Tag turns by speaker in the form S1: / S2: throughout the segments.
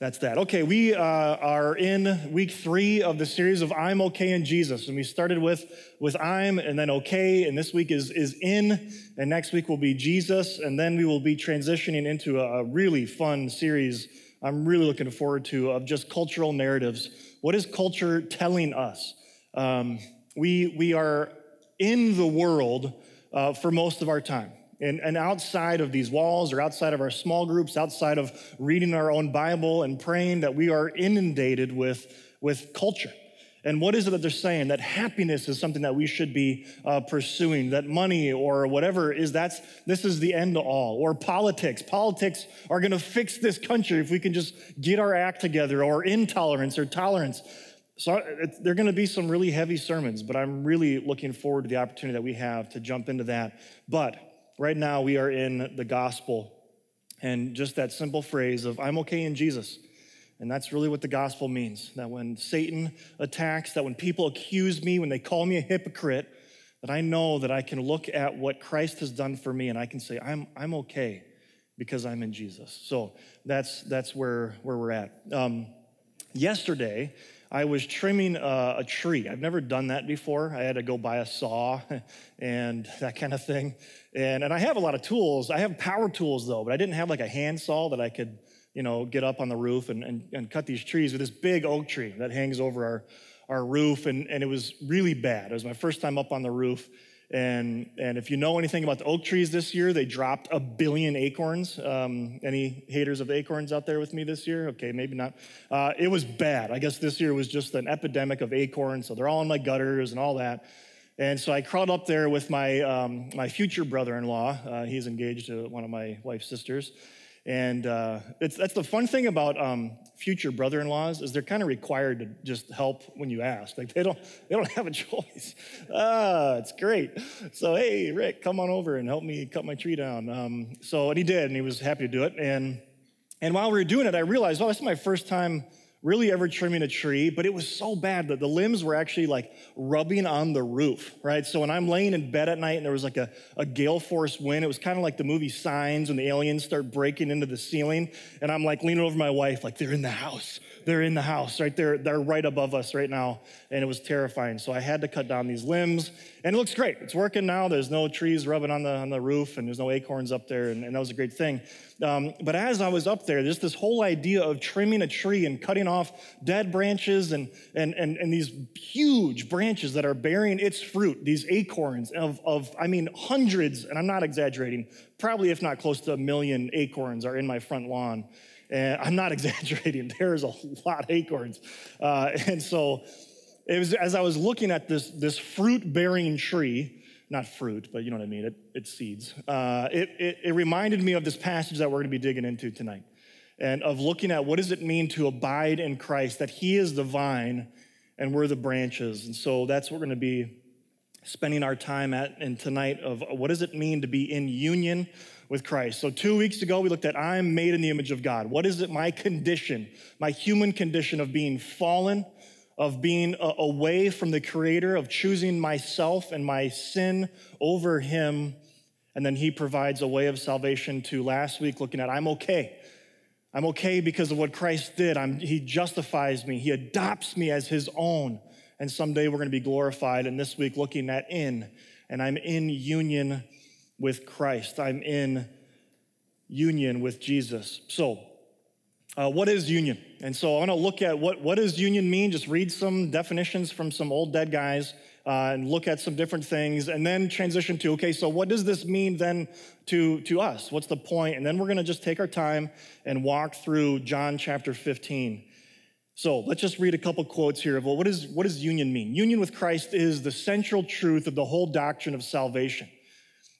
S1: That's that. Okay, we uh, are in week three of the series of I'm okay in Jesus, and we started with with I'm, and then okay, and this week is is in, and next week will be Jesus, and then we will be transitioning into a, really fun series. I'm really looking forward to of just cultural narratives. What is culture telling us? Um, we we are in the world uh, for most of our time. And, and outside of these walls or outside of our small groups, outside of reading our own Bible and praying, that we are inundated with, with culture. And what is it that they're saying? That happiness is something that we should be uh, pursuing. That money or whatever is that's this is the end all. Or politics. Politics are going to fix this country if we can just get our act together. Or intolerance or tolerance. So there are going to be some really heavy sermons, but I'm really looking forward to the opportunity that we have to jump into that. But right now we are in the gospel and just that simple phrase of I'm okay in Jesus. And that's really what the gospel means. That when Satan attacks, that when people accuse me, when they call me a hypocrite, that I know that I can look at what Christ has done for me and I can say, I'm, I'm okay because I'm in Jesus. So that's, that's where, where we're at. Um, yesterday, I was trimming a, a, tree. I've never done that before. I had to go buy a saw and that kind of thing. And, and I have a lot of tools. I have power tools though, but I didn't have like a hand saw that I could, you know, get up on the roof and, and, and cut these trees with this big oak tree that hangs over our, our roof. And, and it was really bad. It was my first time up on the roof and, and if you know anything about the oak trees this year, they dropped a billion acorns. Um, any haters of acorns out there with me this year? Okay, maybe not. Uh, it was bad. I guess this year was just an epidemic of acorns. So they're all in my gutters and all that. And so I crawled up there with my, um, my future brother in law. Uh, he's engaged to one of my wife's sisters. And uh, that's the fun thing about um, future brother-in-laws is they're kind of required to just help when you ask. Like they don't, they don't have a choice. Ah, it's great. So hey, Rick, come on over and help me cut my tree down. Um, so and he did, and he was happy to do it. And and while we were doing it, I realized, oh, this is my first time really ever trimming a tree, but it was so bad that the limbs were actually like rubbing on the roof, right? So when I'm laying in bed at night and there was like a, a gale force wind, it was kind of like the movie Signs when the aliens start breaking into the ceiling. And I'm like leaning over my wife, like, they're in the house. They're in the house, right? They're, they're right above us right now. And it was terrifying. So I had to cut down these limbs. And it looks great. It's working now. There's no trees rubbing on the, on the roof, and there's no acorns up there. And, and that was a great thing. Um, but as I was up there, there's this whole idea of trimming a tree and cutting off dead branches and, and, and, and these huge branches that are bearing its fruit, these acorns of, of, I mean, hundreds, and I'm not exaggerating, probably if not close to a million acorns are in my front lawn. And I'm not exaggerating, there's a lot of acorns. Uh, and so it was as I was looking at this, this fruit bearing tree, not fruit, but you know what I mean, it, it's seeds. Uh, it, it, it reminded me of this passage that we're going to be digging into tonight and of looking at what does it mean to abide in Christ, that He is the vine and we're the branches. And so that's what we're going to be spending our time at and tonight of what does it mean to be in union with Christ. So 2 weeks ago we looked at I'm made in the image of God. What is it my condition, my human condition of being fallen? of being uh, away from the Creator, of choosing myself and my sin over Him. And then He provides a way of salvation to last week, looking at I'm okay. I'm okay because of what Christ did. I'm, he justifies me, He adopts me as His own. And someday we're going to be glorified. And this week, looking at in, and I'm in union with Christ. I'm in union with Jesus. So, uh, what is union? And so I want to look at what, what does union mean? Just read some definitions from some old dead guys uh, and look at some different things and then transition to, okay, so what does this mean then to, to us? What's the point? And then we're going to just take our time and walk through John chapter 15. So let's just read a couple quotes here of well, what, is, what does union mean? Union with Christ is the central truth of the whole doctrine of salvation.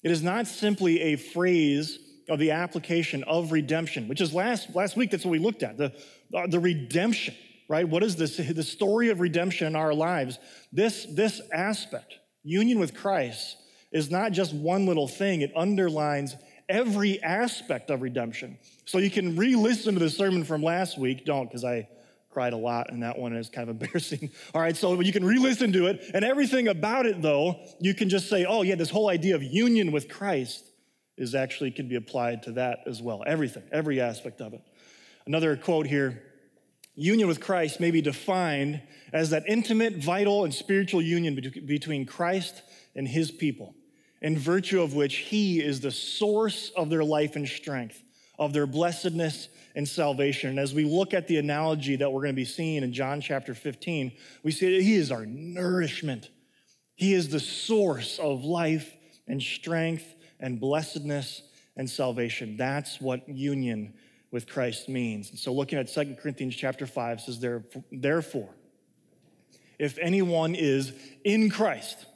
S1: It is not simply a phrase of the application of redemption, which is last, last week, that's what we looked at the, uh, the redemption, right? What is this? The story of redemption in our lives. This, this aspect, union with Christ, is not just one little thing, it underlines every aspect of redemption. So you can re listen to the sermon from last week. Don't, because I cried a lot and that one is kind of embarrassing. All right, so you can re listen to it, and everything about it, though, you can just say, oh, yeah, this whole idea of union with Christ is actually can be applied to that as well. Everything, every aspect of it. Another quote here union with Christ may be defined as that intimate, vital, and spiritual union between Christ and his people, in virtue of which he is the source of their life and strength, of their blessedness and salvation. And as we look at the analogy that we're going to be seeing in John chapter 15, we see that he is our nourishment. He is the source of life and strength and blessedness and salvation. That's what union with Christ means. And so looking at 2 Corinthians chapter 5 says, Therefore, if anyone is in Christ,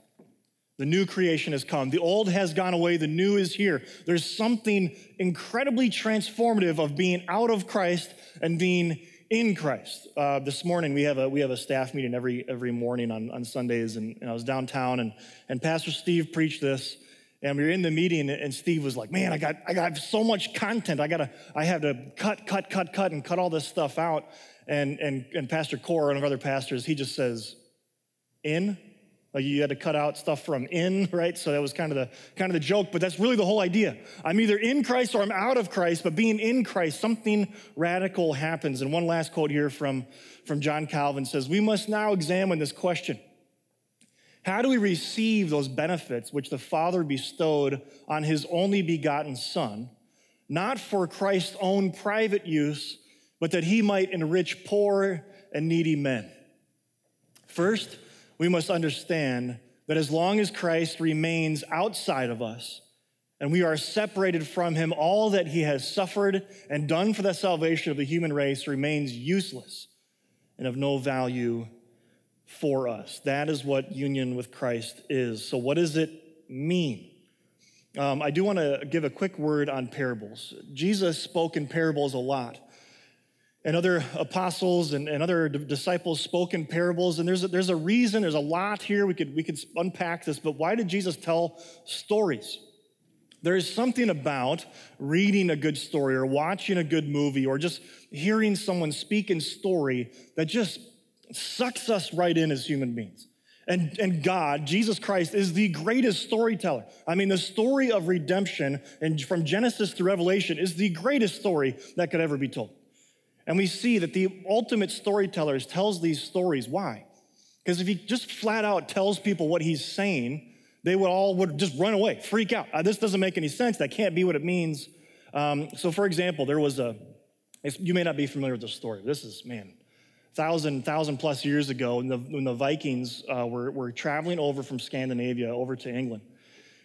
S1: the new creation has come. The old has gone away, the new is here. There's something incredibly transformative of being out of Christ and being in Christ. Uh, this morning we have a we have a staff meeting every every morning on, on Sundays, and, and I was downtown and and Pastor Steve preached this and we were in the meeting, and Steve was like, "Man, I got I got so much content. I gotta I have to cut, cut, cut, cut, and cut all this stuff out." And and and Pastor Core, one of our other pastors, he just says, "In." Like you had to cut out stuff from in, right? So that was kind of the kind of the joke, but that's really the whole idea. I'm either in Christ or I'm out of Christ, but being in Christ, something radical happens. And one last quote here from, from John Calvin says, We must now examine this question. How do we receive those benefits which the Father bestowed on his only begotten Son, not for Christ's own private use, but that he might enrich poor and needy men? First, we must understand that as long as Christ remains outside of us and we are separated from him, all that he has suffered and done for the salvation of the human race remains useless and of no value for us. That is what union with Christ is. So, what does it mean? Um, I do want to give a quick word on parables. Jesus spoke in parables a lot. And other apostles and, and other d- disciples spoke in parables. And there's a, there's a reason, there's a lot here. We could, we could unpack this, but why did Jesus tell stories? There is something about reading a good story or watching a good movie or just hearing someone speak in story that just sucks us right in as human beings. And, and God, Jesus Christ, is the greatest storyteller. I mean, the story of redemption and from Genesis to Revelation is the greatest story that could ever be told. And we see that the ultimate storyteller tells these stories. Why? Because if he just flat out tells people what he's saying, they would all would just run away, freak out. Uh, this doesn't make any sense. That can't be what it means. Um, so, for example, there was a, you may not be familiar with this story. This is, man, thousand, thousand plus years ago when the, when the Vikings uh, were, were traveling over from Scandinavia over to England.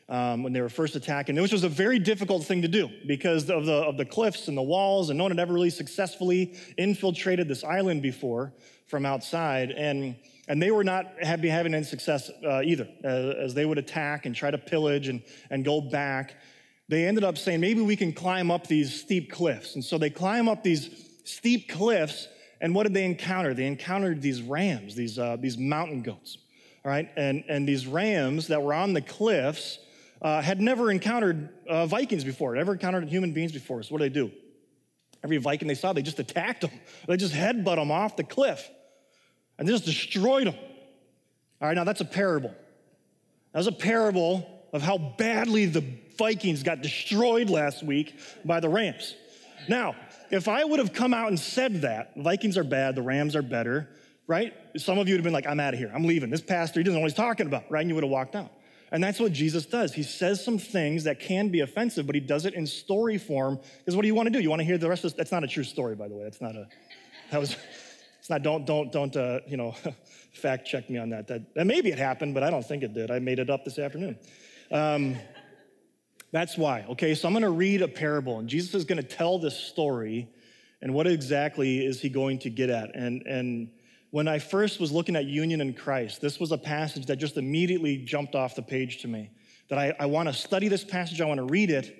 S1: Um, when they were first attacking, which was a very difficult thing to do because of the, of the cliffs and the walls, and no one had ever really successfully infiltrated this island before from outside. And, and they were not happy having any success uh, either, uh, as they would attack and try to pillage and, and go back. They ended up saying, maybe we can climb up these steep cliffs. And so they climb up these steep cliffs and what did they encounter? They encountered these rams, these, uh, these mountain goats, all right? And, and these rams that were on the cliffs uh, had never encountered uh, Vikings before, never encountered human beings before. So what did they do? Every Viking they saw, they just attacked them. They just headbutt them off the cliff and they just destroyed them. All right, now that's a parable. That was a parable of how badly the Vikings got destroyed last week by the Rams. Now, if I would have come out and said that, Vikings are bad, the Rams are better, right? Some of you would have been like, I'm out of here, I'm leaving. This pastor, he doesn't know what he's talking about, right? And you would have walked out. And that's what Jesus does. He says some things that can be offensive, but he does it in story form. Because what do you want to do? You want to hear the rest of this? That's not a true story, by the way. That's not a, that was, it's not, don't, don't, don't, uh, you know, fact check me on that. that. That maybe it happened, but I don't think it did. I made it up this afternoon. Um, that's why. Okay, so I'm going to read a parable, and Jesus is going to tell this story, and what exactly is he going to get at? And and when I first was looking at union in Christ, this was a passage that just immediately jumped off the page to me. That I, I want to study this passage, I want to read it,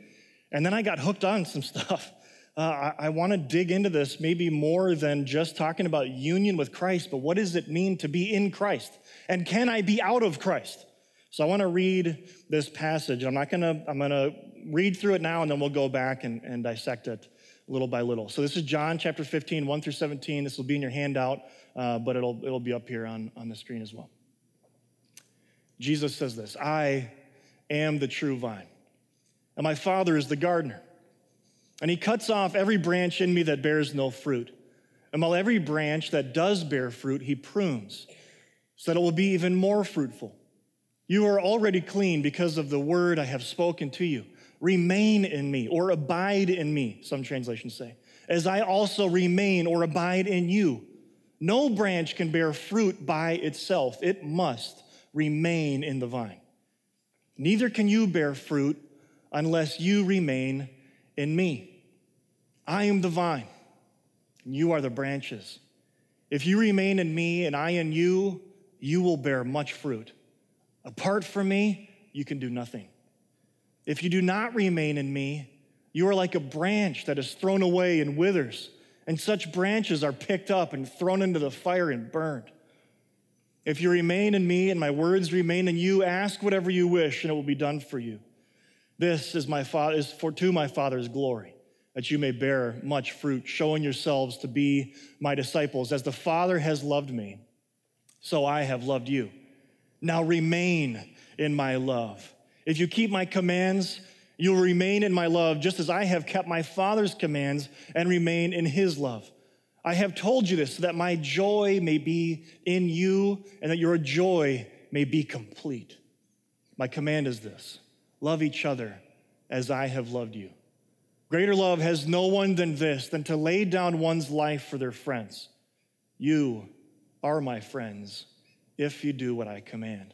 S1: and then I got hooked on some stuff. Uh, I, I want to dig into this maybe more than just talking about union with Christ, but what does it mean to be in Christ? And can I be out of Christ? So I want to read this passage. I'm not going to, I'm going to read through it now and then we'll go back and, and dissect it little by little. So this is John chapter 15, 1 through 17. This will be in your handout, uh, but it'll, it'll be up here on, on the screen as well. Jesus says this I am the true vine, and my Father is the gardener. And he cuts off every branch in me that bears no fruit. And while every branch that does bear fruit, he prunes, so that it will be even more fruitful. You are already clean because of the word I have spoken to you. Remain in me, or abide in me, some translations say, as I also remain or abide in you. No branch can bear fruit by itself, it must remain in the vine. Neither can you bear fruit unless you remain in me. I am the vine, and you are the branches. If you remain in me and I in you, you will bear much fruit. Apart from me, you can do nothing. If you do not remain in me, you are like a branch that is thrown away and withers, and such branches are picked up and thrown into the fire and burned. If you remain in me and my words remain in you, ask whatever you wish, and it will be done for you. This is my father is for to my Father's glory, that you may bear much fruit, showing yourselves to be my disciples. As the Father has loved me, so I have loved you. Now remain in my love. If you keep my commands, you will remain in my love, just as I have kept my Father's commands and remain in his love. I have told you this so that my joy may be in you and that your joy may be complete. My command is this love each other as I have loved you. Greater love has no one than this, than to lay down one's life for their friends. You are my friends if you do what I command.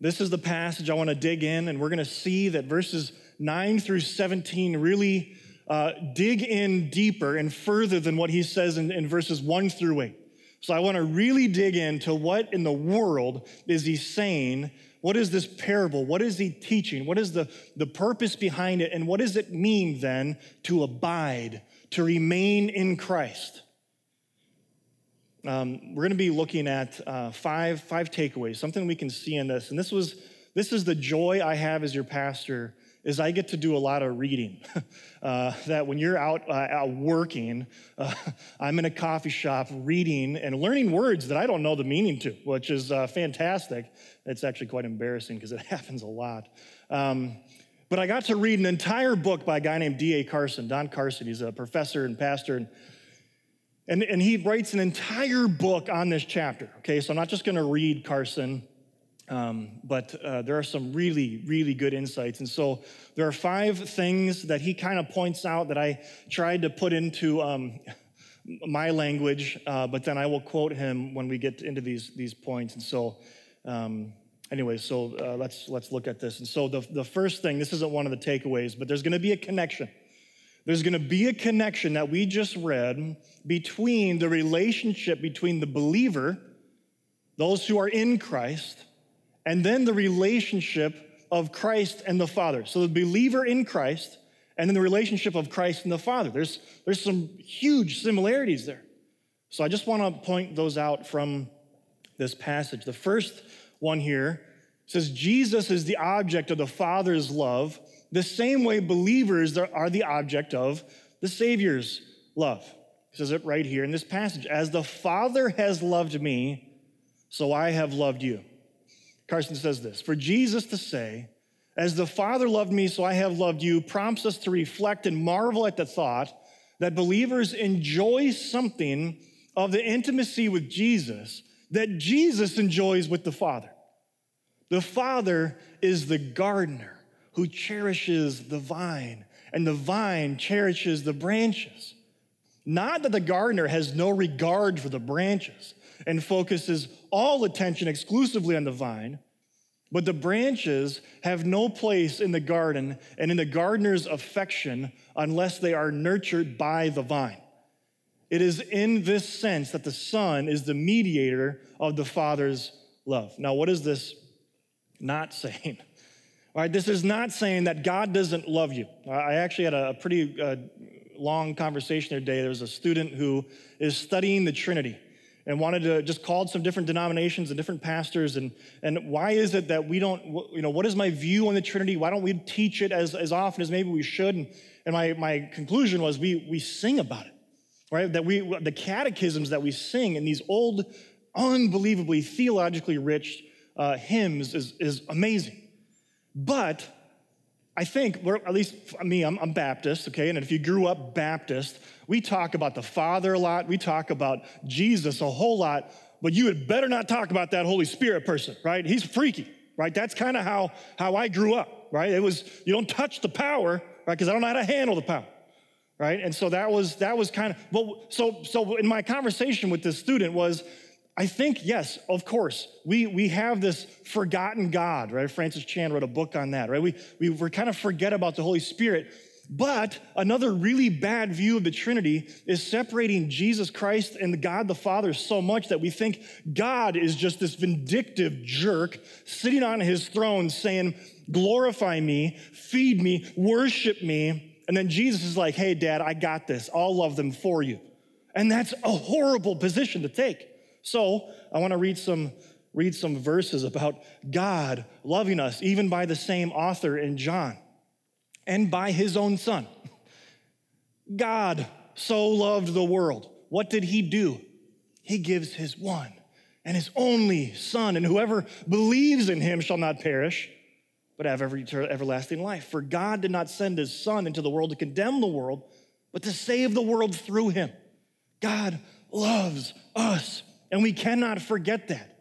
S1: This is the passage I want to dig in, and we're going to see that verses 9 through 17 really uh, dig in deeper and further than what he says in, in verses 1 through 8. So I want to really dig into what in the world is he saying? What is this parable? What is he teaching? What is the, the purpose behind it? And what does it mean then to abide, to remain in Christ? Um, we're going to be looking at uh, five, five takeaways, something we can see in this. And this was this is the joy I have as your pastor is I get to do a lot of reading. uh, that when you're out, uh, out working, uh, I'm in a coffee shop reading and learning words that I don't know the meaning to, which is uh, fantastic. It's actually quite embarrassing because it happens a lot. Um, but I got to read an entire book by a guy named D.A. Carson, Don Carson. He's a professor and pastor. And, and, and he writes an entire book on this chapter. Okay, so I'm not just going to read Carson. Um, but uh, there are some really, really good insights. And so there are five things that he kind of points out that I tried to put into um, my language, uh, but then I will quote him when we get into these, these points. And so, um, anyway, so uh, let's, let's look at this. And so the, the first thing, this isn't one of the takeaways, but there's going to be a connection. There's going to be a connection that we just read between the relationship between the believer, those who are in Christ, and then the relationship of Christ and the Father. So the believer in Christ, and then the relationship of Christ and the Father. There's, there's some huge similarities there. So I just want to point those out from this passage. The first one here says Jesus is the object of the Father's love, the same way believers are the object of the Savior's love. He says it right here in this passage. As the Father has loved me, so I have loved you. Carson says this For Jesus to say, As the Father loved me, so I have loved you, prompts us to reflect and marvel at the thought that believers enjoy something of the intimacy with Jesus that Jesus enjoys with the Father. The Father is the gardener who cherishes the vine, and the vine cherishes the branches. Not that the gardener has no regard for the branches, and focuses all attention exclusively on the vine. But the branches have no place in the garden and in the gardener's affection unless they are nurtured by the vine. It is in this sense that the Son is the mediator of the Father's love. Now, what is this not saying? All right, this is not saying that God doesn't love you. I actually had a pretty uh, long conversation today. There was a student who is studying the Trinity. and wanted to just called some different denominations and different pastors and and why is it that we don't you know what is my view on the trinity why don't we teach it as, as often as maybe we should and, and my, my conclusion was we we sing about it right that we the catechisms that we sing in these old unbelievably theologically rich uh, hymns is, is amazing but I think, we're, at least me, I'm, I'm Baptist, okay? And if you grew up Baptist, we talk about the Father a lot, we talk about Jesus a whole lot, but you had better not talk about that Holy Spirit person, right? He's freaky, right? That's kind of how, how I grew up, right? It was, you don't touch the power, right? Because I don't know how to handle the power, right? And so that was, that was kind of, well, so, so in my conversation with this student was, I think, yes, of course, we, we have this forgotten God, right? Francis Chan wrote a book on that, right? We, we, we kind of forget about the Holy Spirit. But another really bad view of the Trinity is separating Jesus Christ and God the Father so much that we think God is just this vindictive jerk sitting on his throne saying, Glorify me, feed me, worship me. And then Jesus is like, Hey, dad, I got this. I'll love them for you. And that's a horrible position to take. So I want to read some, read some verses about God loving us, even by the same author in John and by his own son. God so loved the world. What did he do? He gives his one and his only son, and whoever believes in him shall not perish, but have every, everlasting life. For God did not send his son into the world to condemn the world, but to save the world through him. God loves us and we cannot forget that.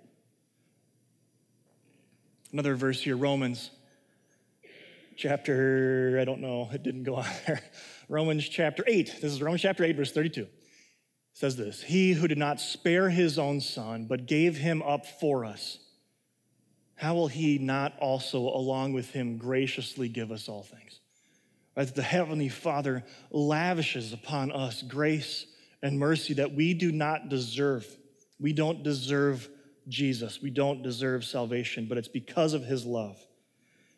S1: Another verse here, Romans chapter, I don't know, it didn't go on there. Romans chapter 8. This is Romans chapter 8, verse 32. It says this He who did not spare his own son, but gave him up for us, how will he not also, along with him, graciously give us all things? As the Heavenly Father lavishes upon us grace and mercy that we do not deserve. We don't deserve Jesus. We don't deserve salvation, but it's because of his love.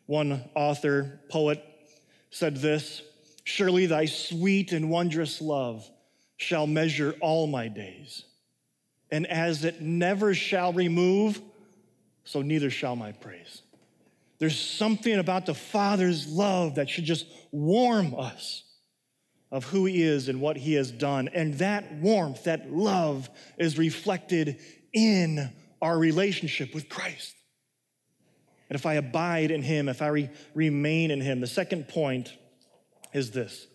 S1: One author, poet, said this Surely thy sweet and wondrous love shall measure all my days. And as it never shall remove, so neither shall my praise. There's something about the Father's love that should just warm us of who he is and what he has done. And that warmth, that love is reflected in our relationship with Christ. And if I abide in him, if I re- remain in him, the second point is this.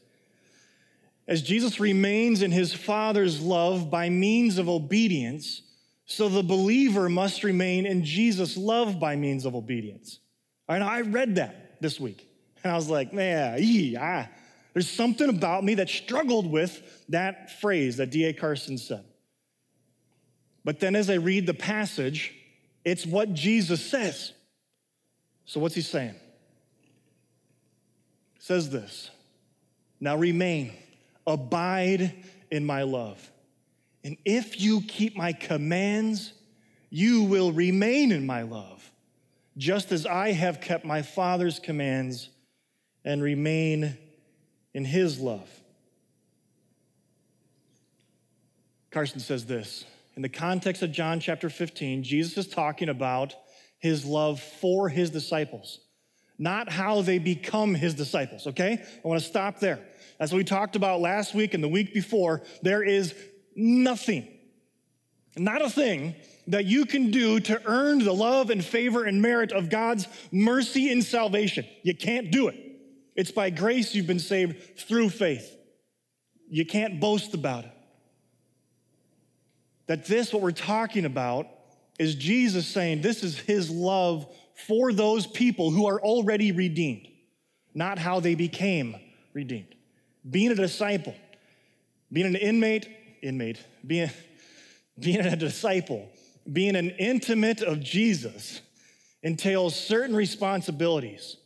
S1: As Jesus remains in his Father's love by means of obedience, so the believer must remain in Jesus' love by means of obedience. And I read that this week. And I was like, man, yeah, there's something about me that struggled with that phrase that D.A. Carson said. But then as I read the passage, it's what Jesus says. So what's he saying? He says this Now remain, abide in my love. And if you keep my commands, you will remain in my love, just as I have kept my Father's commands and remain in his love. Carson says this in the context of John chapter 15, Jesus is talking about his love for his disciples, not how they become his disciples, okay? I want to stop there. That's what we talked about last week and the week before. There is nothing, not a thing, that you can do to earn the love and favor and merit of God's mercy and salvation. You can't do it. It's by grace you've been saved through faith. You can't boast about it. That this, what we're talking about, is Jesus saying this is his love for those people who are already redeemed, not how they became redeemed. Being a disciple, being an inmate, inmate, being, being a disciple, being an intimate of Jesus entails certain responsibilities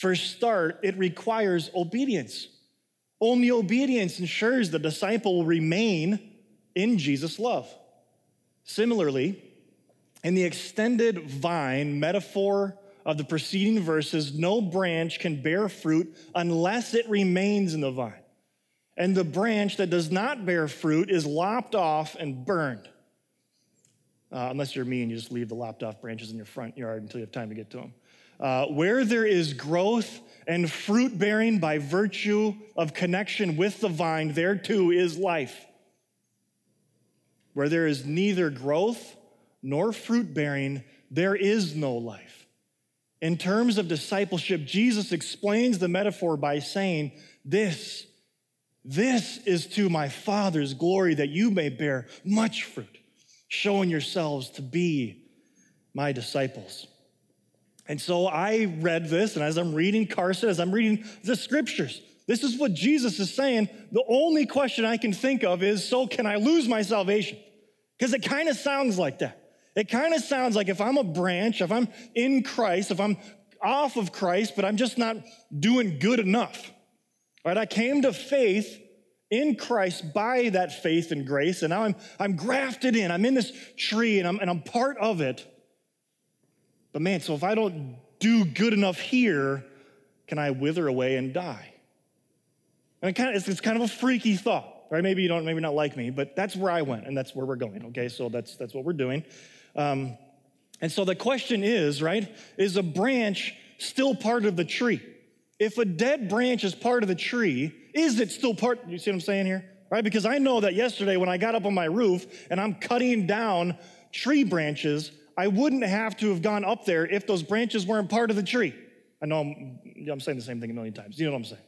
S1: for start, it requires obedience. Only obedience ensures the disciple will remain in Jesus' love. Similarly, in the extended vine metaphor of the preceding verses, no branch can bear fruit unless it remains in the vine. And the branch that does not bear fruit is lopped off and burned. uh, unless you're me and you just leave the lopped off branches in your front yard until you have time to get to them. Uh, where there is growth and fruit bearing by virtue of connection with the vine, there too is life. Where there is neither growth nor fruit bearing, there is no life. In terms of discipleship, Jesus explains the metaphor by saying, This, this is to my Father's glory that you may bear much fruit, showing yourselves to be my disciples. And so I read this, and as I'm reading Carson, as I'm reading the scriptures, this is what Jesus is saying. The only question I can think of is so can I lose my salvation? Because it kind of sounds like that. It kind of sounds like if I'm a branch, if I'm in Christ, if I'm off of Christ, but I'm just not doing good enough. Right? I came to faith in Christ by that faith and grace, and now I'm, I'm grafted in. I'm in this tree and I'm, and I'm part of it. But man, so if I don't do good enough here, can I wither away and die? And it kind of, it's, it's kind of a freaky thought, right? Maybe you don't, maybe not like me, but that's where I went, and that's where we're going. Okay, so that's that's what we're doing. Um, and so the question is, right? Is a branch still part of the tree? If a dead branch is part of the tree, is it still part? You see what I'm saying here, right? Because I know that yesterday when I got up on my roof and I'm cutting down tree branches, I wouldn't have to have gone up there if those branches weren't part of the tree. I know I'm, I'm saying the same thing a million times. You know what I'm saying?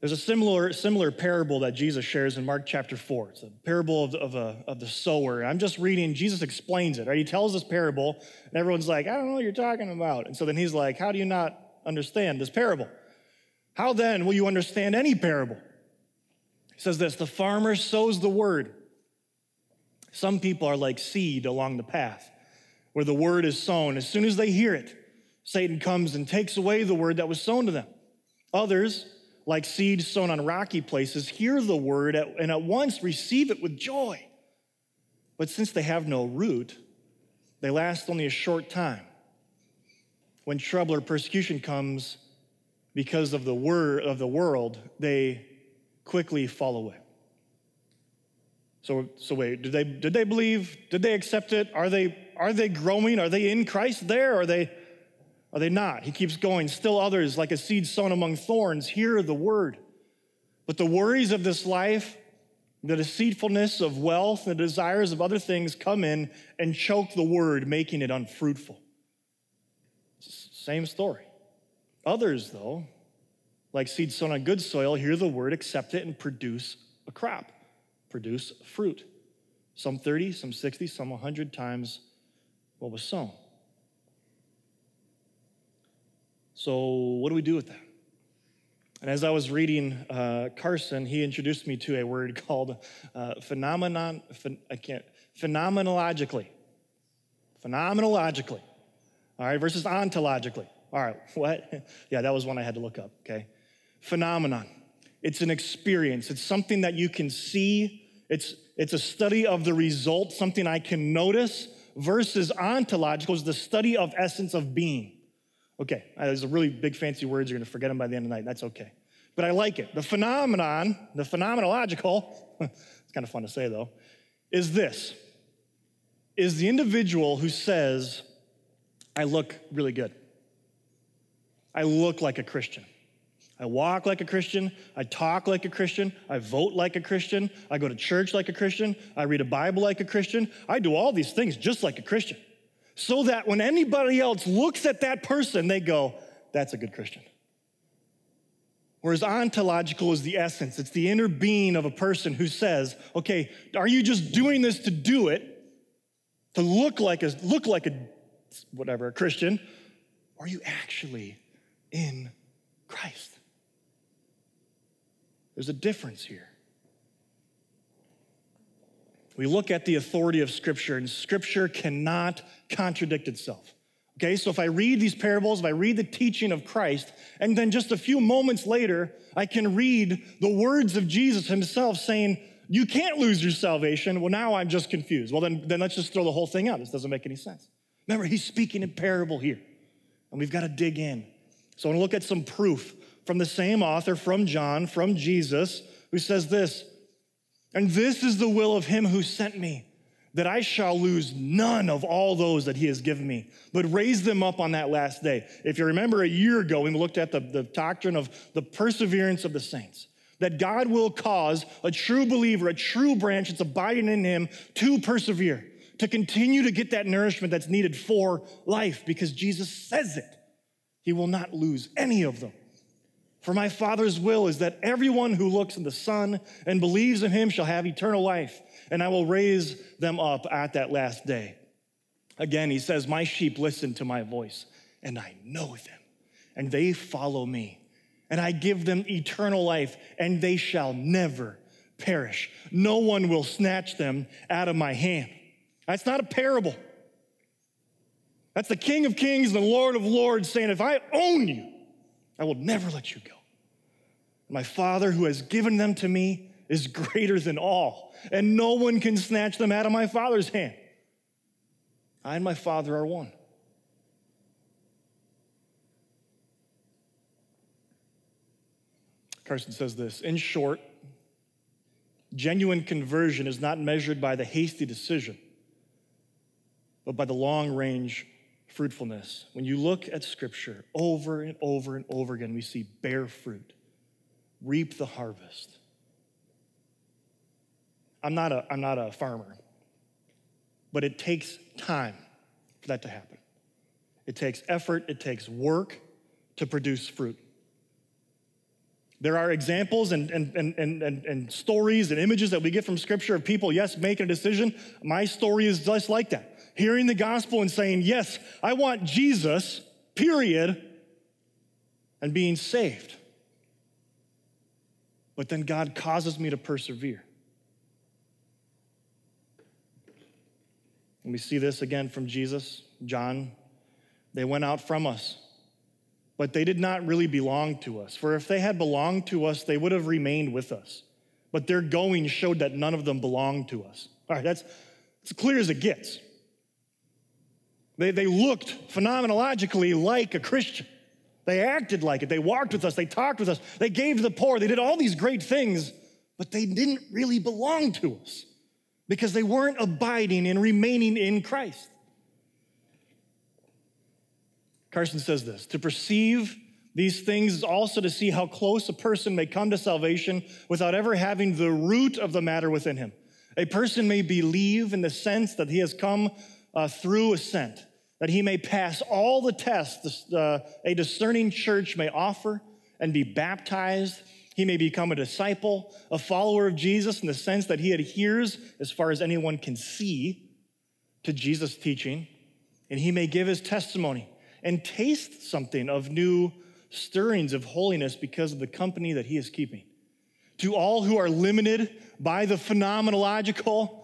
S1: There's a similar, similar parable that Jesus shares in Mark chapter 4. It's a parable of of, a, of the sower. I'm just reading, Jesus explains it, right? He tells this parable, and everyone's like, I don't know what you're talking about. And so then he's like, How do you not understand this parable? How then will you understand any parable? He says this The farmer sows the word. Some people are like seed along the path where the word is sown. As soon as they hear it, Satan comes and takes away the word that was sown to them. Others, like seed sown on rocky places, hear the word and at once receive it with joy. But since they have no root, they last only a short time. When trouble or persecution comes because of the word of the world, they quickly fall away. So, so wait, did they, did they believe? Did they accept it? Are they, are they growing? Are they in Christ there? Are they, are they not? He keeps going. Still others, like a seed sown among thorns, hear the word. But the worries of this life, the deceitfulness of wealth, the desires of other things come in and choke the word, making it unfruitful. Same story. Others, though, like seed sown on good soil, hear the word, accept it, and produce a crop produce fruit. Some 30, some 60, some 100 times what was sown. So, what do we do with that? And as I was reading uh, Carson, he introduced me to a word called uh, phenomenon, ph- I can't, phenomenologically. Phenomenologically. All right, versus ontologically. All right, what? Yeah, that was one I had to look up, okay? Phenomenon. It's an experience, it's something that you can see, it's, it's a study of the result, something I can notice, versus ontological is the study of essence of being. Okay, uh, those are really big fancy words. You're to forget them by the end of the night. That's okay. But I like it. The phenomenon, the phenomenological, it's kind of fun to say though, is this is the individual who says, I look really good. I look like a Christian. I walk like a Christian. I talk like a Christian. I vote like a Christian. I go to church like a Christian. I read a Bible like a Christian. I do all these things just like a Christian. So that when anybody else looks at that person, they go, that's a good Christian. Whereas ontological is the essence, it's the inner being of a person who says, okay, are you just doing this to do it, to look like a look like a whatever, a Christian, or are you actually in Christ? There's a difference here. We look at the authority of Scripture, and Scripture cannot contradict itself. Okay, so if I read these parables, if I read the teaching of Christ, and then just a few moments later, I can read the words of Jesus himself saying, You can't lose your salvation. Well, now I'm just confused. Well, then, then let's just throw the whole thing out. This doesn't make any sense. Remember, he's speaking in parable here, and we've got to dig in. So I want to look at some proof from the same author, from John, from Jesus, who says this And this is the will of him who sent me, that I shall lose none of all those that he has given me, but raise them up on that last day. If you remember a year ago, we looked at the, the doctrine of the perseverance of the saints, that God will cause a true believer, a true branch that's abiding in him to persevere, to continue to get that nourishment that's needed for life, because Jesus says it. He will not lose any of them. For my Father's will is that everyone who looks in the Son and believes in him shall have eternal life, and I will raise them up at that last day. Again, he says, My sheep listen to my voice, and I know them, and they follow me. And I give them eternal life, and they shall never perish. No one will snatch them out of my hand. That's not a parable. That's the King of Kings the Lord of Lords saying, If I own you, I will never let you go. My Father who has given them to me is greater than all, and no one can snatch them out of my Father's hand. I and my Father are one. Carson says this In short, genuine conversion is not measured by the hasty decision, but by the long range fruitfulness. When you look at Scripture over and over and over again, we see bear fruit, reap the harvest. I'm not a, I'm not a farmer, but it takes time for that to happen. It takes effort, it takes work to produce fruit. There are examples and, and, and, and, and, stories and images that we get from Scripture of people, yes, making a decision. My story is just like that hearing the gospel and saying, Yes, I want Jesus, period, and being saved. But then God causes me to persevere. And we see this again from Jesus, John. They went out from us, but they did not really belong to us. For if they had belonged to us, they would have remained with us. But their going showed that none of them belonged to us. All right, that's as clear as it gets. They, they looked phenomenologically like a Christian. They acted like it. They walked with us. They talked with us. They gave to the poor. They did all these great things, but they didn't really belong to us because they weren't abiding and remaining in Christ. Carson says this to perceive these things is also to see how close a person may come to salvation without ever having the root of the matter within him. A person may believe in the sense that he has come uh, through assent, that he may pass all the tests uh, a discerning church may offer and be baptized. He may become a disciple, a follower of Jesus in the sense that he adheres, as far as anyone can see, to Jesus' teaching, and he may give his testimony and taste something of new stirrings of holiness because of the company that he is keeping. To all who are limited by the phenomenological,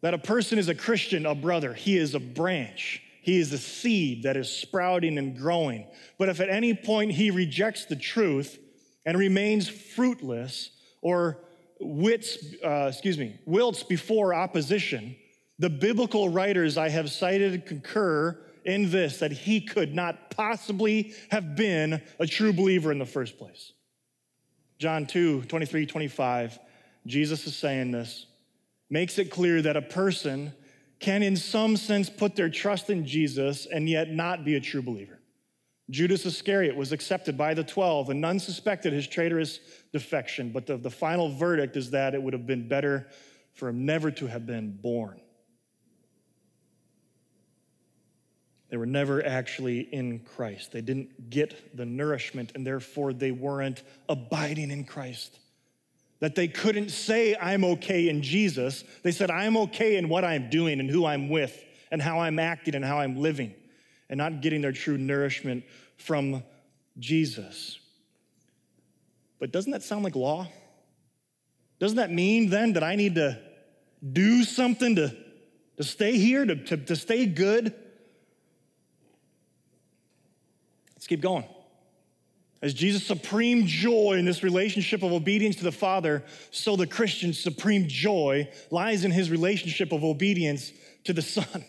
S1: that a person is a Christian, a brother. He is a branch. He is a seed that is sprouting and growing. But if at any point he rejects the truth and remains fruitless or wits, uh, excuse me, wilts before opposition, the biblical writers I have cited concur in this that he could not possibly have been a true believer in the first place. John 2, 23, 25, Jesus is saying this makes it clear that a person can, in some sense, put their trust in Jesus and yet not be a true believer. Judas Iscariot was accepted by the 12, and none suspected his traitorous defection, but the, the final verdict is that it would have been better for him never to have been born. They were never actually in Christ. They didn't get the nourishment, and therefore they weren't abiding in Christ that they couldn't say, I'm okay in Jesus. They said, I'm okay in what I'm doing and who I'm with and how I'm acting and how I'm living, and not getting their true nourishment from Jesus. But doesn't that sound like law? Doesn't that mean then that I need to do something to, to stay here, to, to, to stay good? Let's keep going. As Jesus' supreme joy in this relationship of obedience to the Father, so the Christian's supreme joy lies in his relationship of obedience to the Son.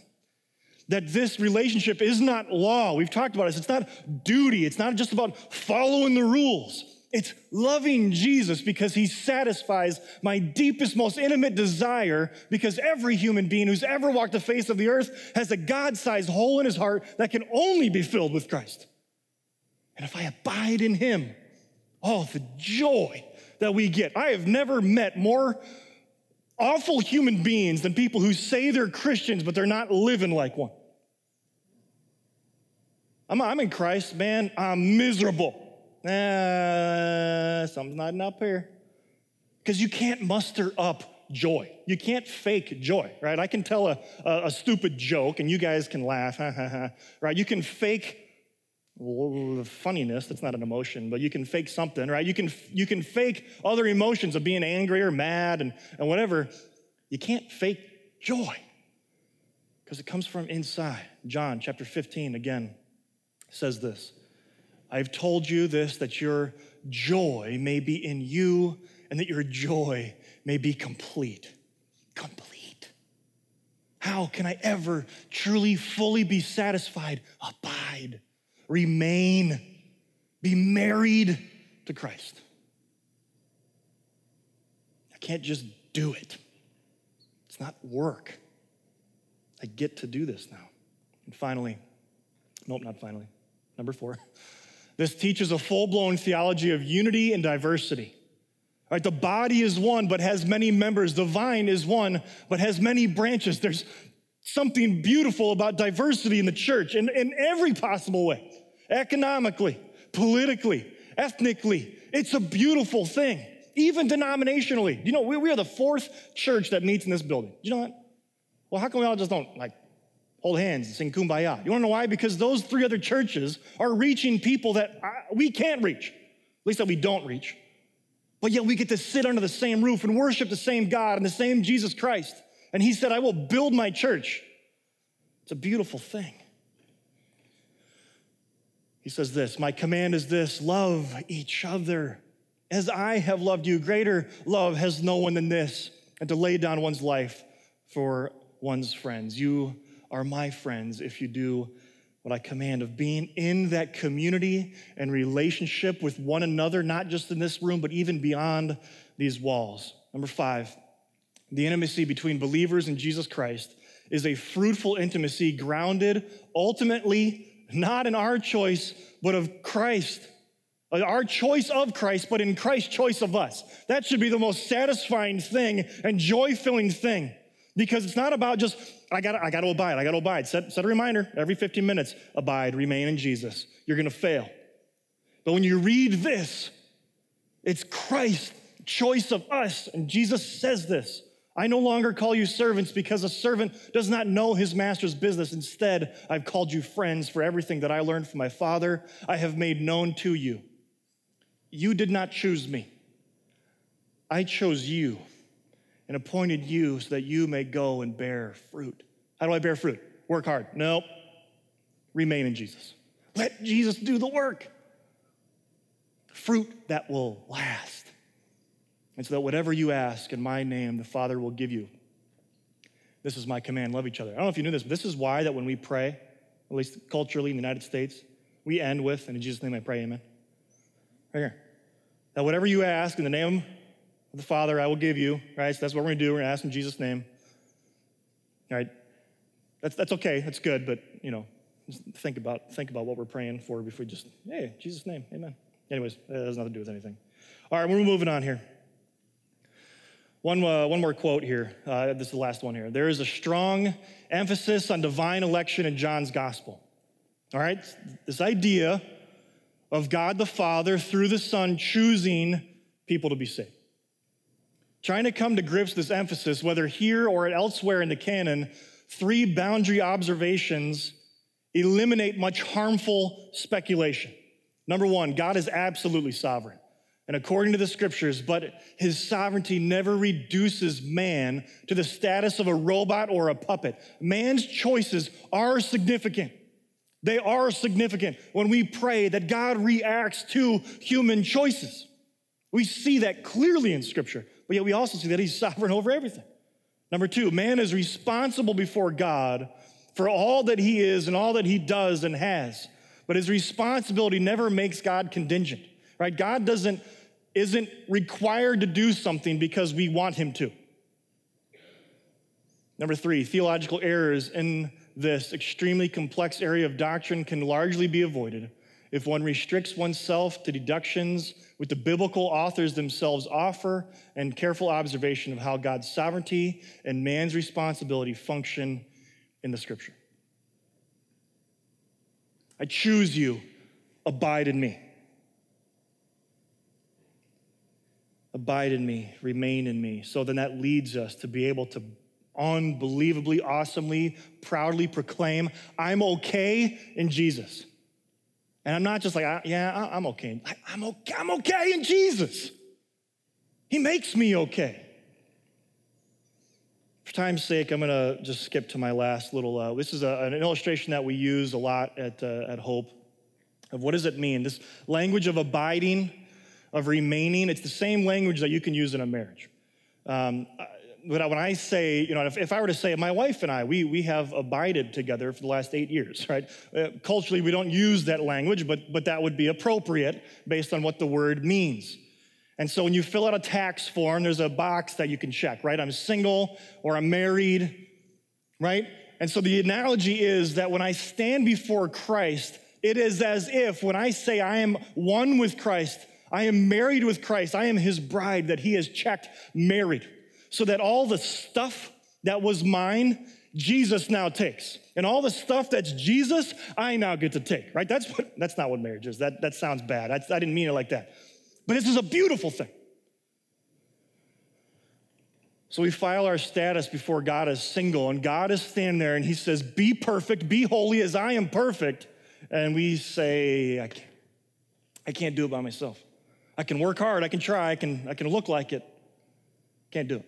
S1: That this relationship is not law. We've talked about this. It's not duty. It's not just about following the rules. It's loving Jesus because he satisfies my deepest, most intimate desire because every human being who's ever walked the face of the earth has a God sized hole in his heart that can only be filled with Christ. And if I abide in him, oh, the joy that we get. I have never met more awful human beings than people who say they're Christians, but they're not living like one. I'm, I'm in Christ, man. I'm miserable. Uh, something's not up here. Because you can't muster up joy. You can't fake joy, right? I can tell a, a, a stupid joke and you guys can laugh, right? You can fake funniness, that's not an emotion, but you can fake something, right? You can, you can fake other emotions of being angry or mad and, and whatever. You can't fake joy because it comes from inside. John chapter 15 again says this I've told you this that your joy may be in you and that your joy may be complete. Complete. How can I ever truly, fully be satisfied? Abide, remain, be married to Christ. I can't just do it, it's not work. I get to do this now. And finally, nope, not finally, number four. This teaches a full blown theology of unity and diversity. Right, the body is one, but has many members. The vine is one, but has many branches. There's something beautiful about diversity in the church in, in every possible way economically, politically, ethnically. It's a beautiful thing, even denominationally. You know, we, we are the fourth church that meets in this building. You know what? Well, how come we all just don't like hold hands and sing kumbaya. You wanna know why? Because those three other churches are reaching people that uh, we can't reach, at least that we don't reach. But yet we get to sit under the same roof and worship the same God and the same Jesus Christ. And he said, I will build my church. It's a beautiful thing. He says this My command is this love each other. As I have loved you, greater love has no one than this, and to lay down one's life for one's friends. You are my friends if you do what I command of being in that community and relationship with one another, not just in this room, but even beyond these walls. Number five, the intimacy between believers and Jesus Christ is a fruitful intimacy grounded ultimately not in our choice, but of Christ. Uh, our choice of Christ, but in Christ's choice of us. That should be the most satisfying thing and joy filling thing because it's not about just I gotta, I got to abide. I got to abide. Set, set a reminder every 15 minutes. Abide, remain in Jesus. You're to fail. But when you read this, it's Christ's choice of us. And Jesus says this I no longer call you servants because a servant does not know his master's business. Instead, I've called you friends for everything that I learned from my Father, I have made known to you. You did not choose me, I chose you and appointed you so that you may go and bear fruit. How do I bear fruit? Work hard. Nope. Remain in Jesus. Let Jesus do the work. Fruit that will last. And so that whatever you ask in my name, the Father will give you. This is my command love each other. I don't know if you knew this, but this is why that when we pray, at least culturally in the United States, we end with, and in Jesus' name I pray, amen. Right here. That whatever you ask in the name of the Father I will give you, right? So that's what we're gonna do. We're gonna ask in Jesus' name. All right. That's, that's okay, that's good, but you know, think about think about what we're praying for before we just, hey, Jesus' name, amen. Anyways, that has nothing to do with anything. All right, we're moving on here. One, uh, one more quote here. Uh, this is the last one here. There is a strong emphasis on divine election in John's gospel. All right? This idea of God the Father through the Son choosing people to be saved. Trying to come to grips with this emphasis, whether here or elsewhere in the canon, three boundary observations eliminate much harmful speculation. Number one, God is absolutely sovereign. And according to the scriptures, but his sovereignty never reduces man to the status of a robot or a puppet. Man's choices are significant. They are significant when we pray that God reacts to human choices. We see that clearly in scripture. But yet we also see that he's sovereign over everything. Number two, man is responsible before God for all that he is and all that he does and has. But his responsibility never makes God contingent. right? God doesn't, isn't required to do something because we want him to. Number three, theological errors in this extremely complex area of doctrine can largely be avoided if one restricts oneself to deductions with the biblical authors themselves offer and careful observation of how God's sovereignty and man's responsibility function in the scripture. I choose you, abide in me. Abide in me, remain in me. So then that leads us to be able to unbelievably, awesomely, proudly proclaim, I'm okay in Jesus. And I'm not just like, yeah, I'm okay. I'm okay. I'm okay in Jesus. He makes me okay. For time's sake, I'm going to just skip to my last little. Uh, this is a, an illustration that we use a lot at, uh, at Hope of what does it mean? This language of abiding, of remaining, it's the same language that you can use in a marriage. Um, when I say, you know, if, if, I were to say, my wife and I, we, we have abided together for the last eight years, right? Uh, culturally, we don't use that language, but, but that would be appropriate based on what the word means. And so when you fill out a tax form, there's a box that you can check, right? I'm single or I'm married, right? And so the analogy is that when I stand before Christ, it is as if when I say I am one with Christ, I am married with Christ, I am his bride, that he has checked married so that all the stuff that was mine, Jesus now takes. And all the stuff that's Jesus, I now get to take, right? That's what that's not what marriage is. That, that sounds bad. I, I didn't mean it like that. But this is a beautiful thing. So we file our status before God as single, and God is standing there and He says, Be perfect, be holy as I am perfect. And we say, I can't, I can't do it by myself. I can work hard, I can try, I can, I can look like it. Can't do it.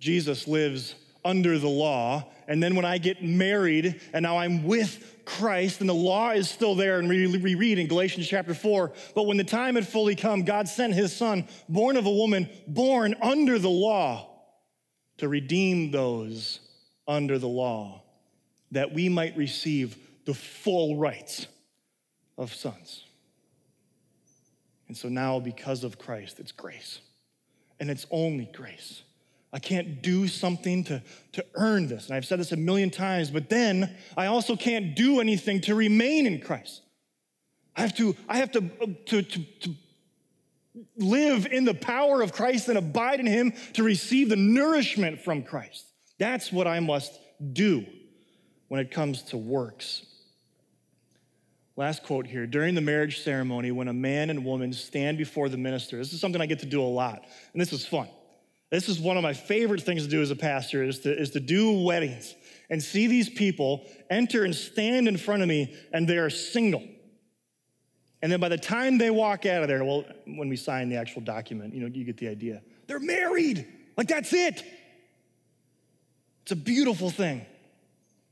S1: Jesus lives under the law. And then when I get married and now I'm with Christ and the law is still there, and we, read in Galatians chapter 4, but when the time had fully come, God sent his son, born of a woman, born under the law, to redeem those under the law, that we might receive the full rights of sons. And so now, because of Christ, it's grace. And it's only grace. I can't do something to, to earn this. And I've said this a million times, but then I also can't do anything to remain in Christ. I have to, I have to, to, to, to live in the power of Christ and abide in Him to receive the nourishment from Christ. That's what I must do when it comes to works. Last quote here. During the marriage ceremony, when a man and woman stand before the minister, this is something I get to do a lot, and this is fun. This is one of my favorite things to do as a pastor is to, is to do weddings and see these people enter and stand in front of me and they are single. And then by the time they walk out of there, well, when we sign the actual document, you know, you get the idea. They're married. Like that's it. It's a beautiful thing.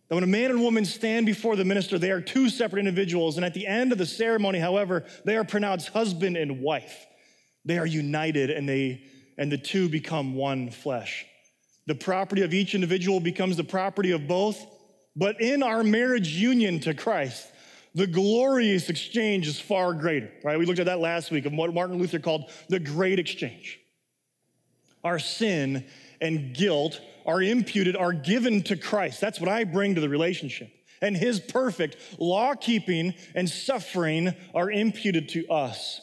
S1: That when a man and woman stand before the minister, they are two separate individuals. And at the end of the ceremony, however, they are pronounced husband and wife. They are united and they and the two become one flesh. The property of each individual becomes the property of both, but in our marriage union to Christ, the glorious exchange is far greater, right? We looked at that last week of what Martin Luther called the great exchange. Our sin and guilt are imputed, are given to Christ. That's what I bring to the relationship. And his perfect law keeping and suffering are imputed to us.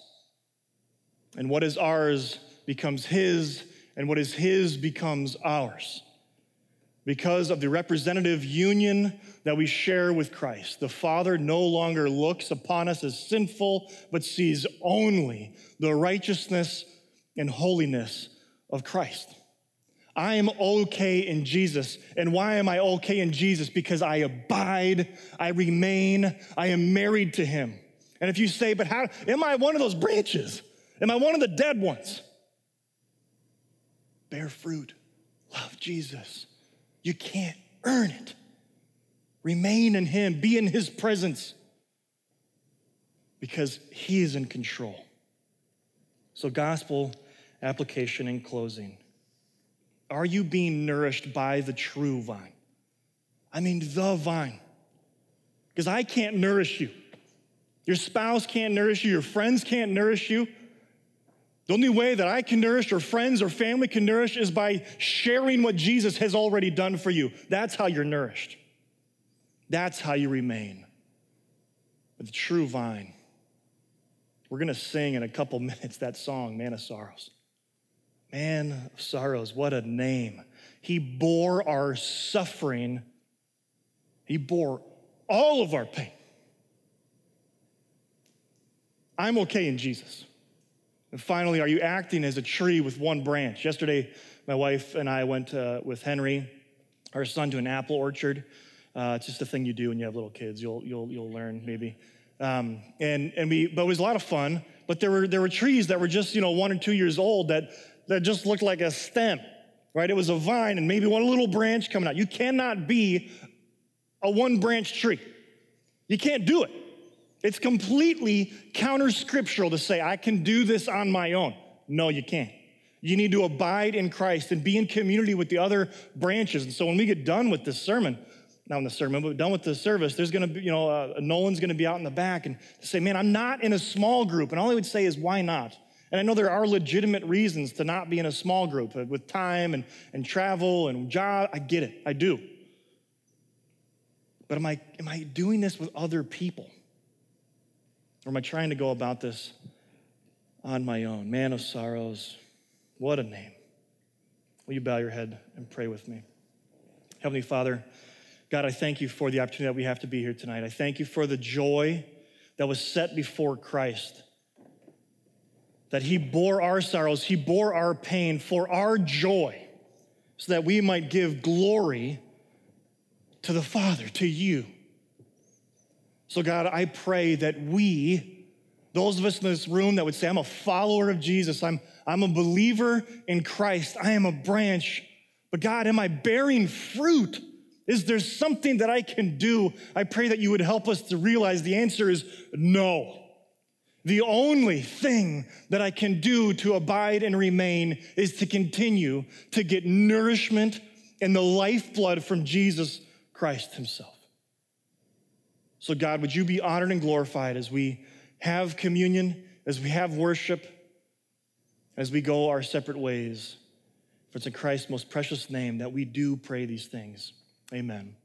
S1: And what is ours becomes his, and what is his becomes ours. Because of the representative union that we share with Christ, the Father no longer looks upon us as sinful, but sees only the righteousness and holiness of Christ. I am okay in Jesus. And why am I okay in Jesus? Because I abide, I remain, I am married to Him. And if you say, but how am I one of those branches? Am I one of the dead ones? bear fruit, love Jesus. You can't earn it. Remain in Him, be in His presence because He is in control. So, gospel application in closing. Are you being nourished by the true vine? I mean, the vine. Because I can't nourish you. Your spouse can't nourish you, your friends can't nourish you. The only way that I can nourish, or friends or family can nourish, is by sharing what Jesus has already done for you. That's how you're nourished. That's how you remain with the true vine. We're going to sing in a couple minutes that song, Man of Sorrows. Man of Sorrows, what a name. He bore our suffering, He bore all of our pain. I'm okay in Jesus. And finally, are you acting as a tree with one branch? Yesterday, my wife and I went uh, with Henry, our son, to an apple orchard. Uh, it's just a thing you do when you have little kids. You'll, you'll, you'll learn maybe. Um, and, and we, but it was a lot of fun. But there were, there were trees that were just, you know, one or two years old that, that just looked like a stem, right? It was a vine and maybe one little branch coming out. You cannot be a one branch tree. You can't do it. It's completely counter scriptural to say, I can do this on my own. No, you can't. You need to abide in Christ and be in community with the other branches. And so when we get done with this sermon, not in the sermon, but done with the service, there's gonna be, you know, uh, Nolan's gonna be out in the back and say, man, I'm not in a small group. And all I would say is, why not? And I know there are legitimate reasons to not be in a small group uh, with time and, and travel and job. I get it, I do. But am I, am I doing this with other people? Or am I trying to go about this on my own? Man of sorrows, what a name. Will you bow your head and pray with me? Heavenly Father, God, I thank you for the opportunity that we have to be here tonight. I thank you for the joy that was set before Christ. That he bore our sorrows, he bore our pain for our joy, so that we might give glory to the Father, to you. So, God, I pray that we, those of us in this room that would say, I'm a follower of Jesus, I'm, I'm a believer in Christ, I am a branch, but God, am I bearing fruit? Is there something that I can do? I pray that you would help us to realize the answer is no. The only thing that I can do to abide and remain is to continue to get nourishment and the lifeblood from Jesus Christ Himself. So, God, would you be honored and glorified as we have communion, as we have worship, as we go our separate ways. For it's in Christ's most precious name that we do pray these things. Amen.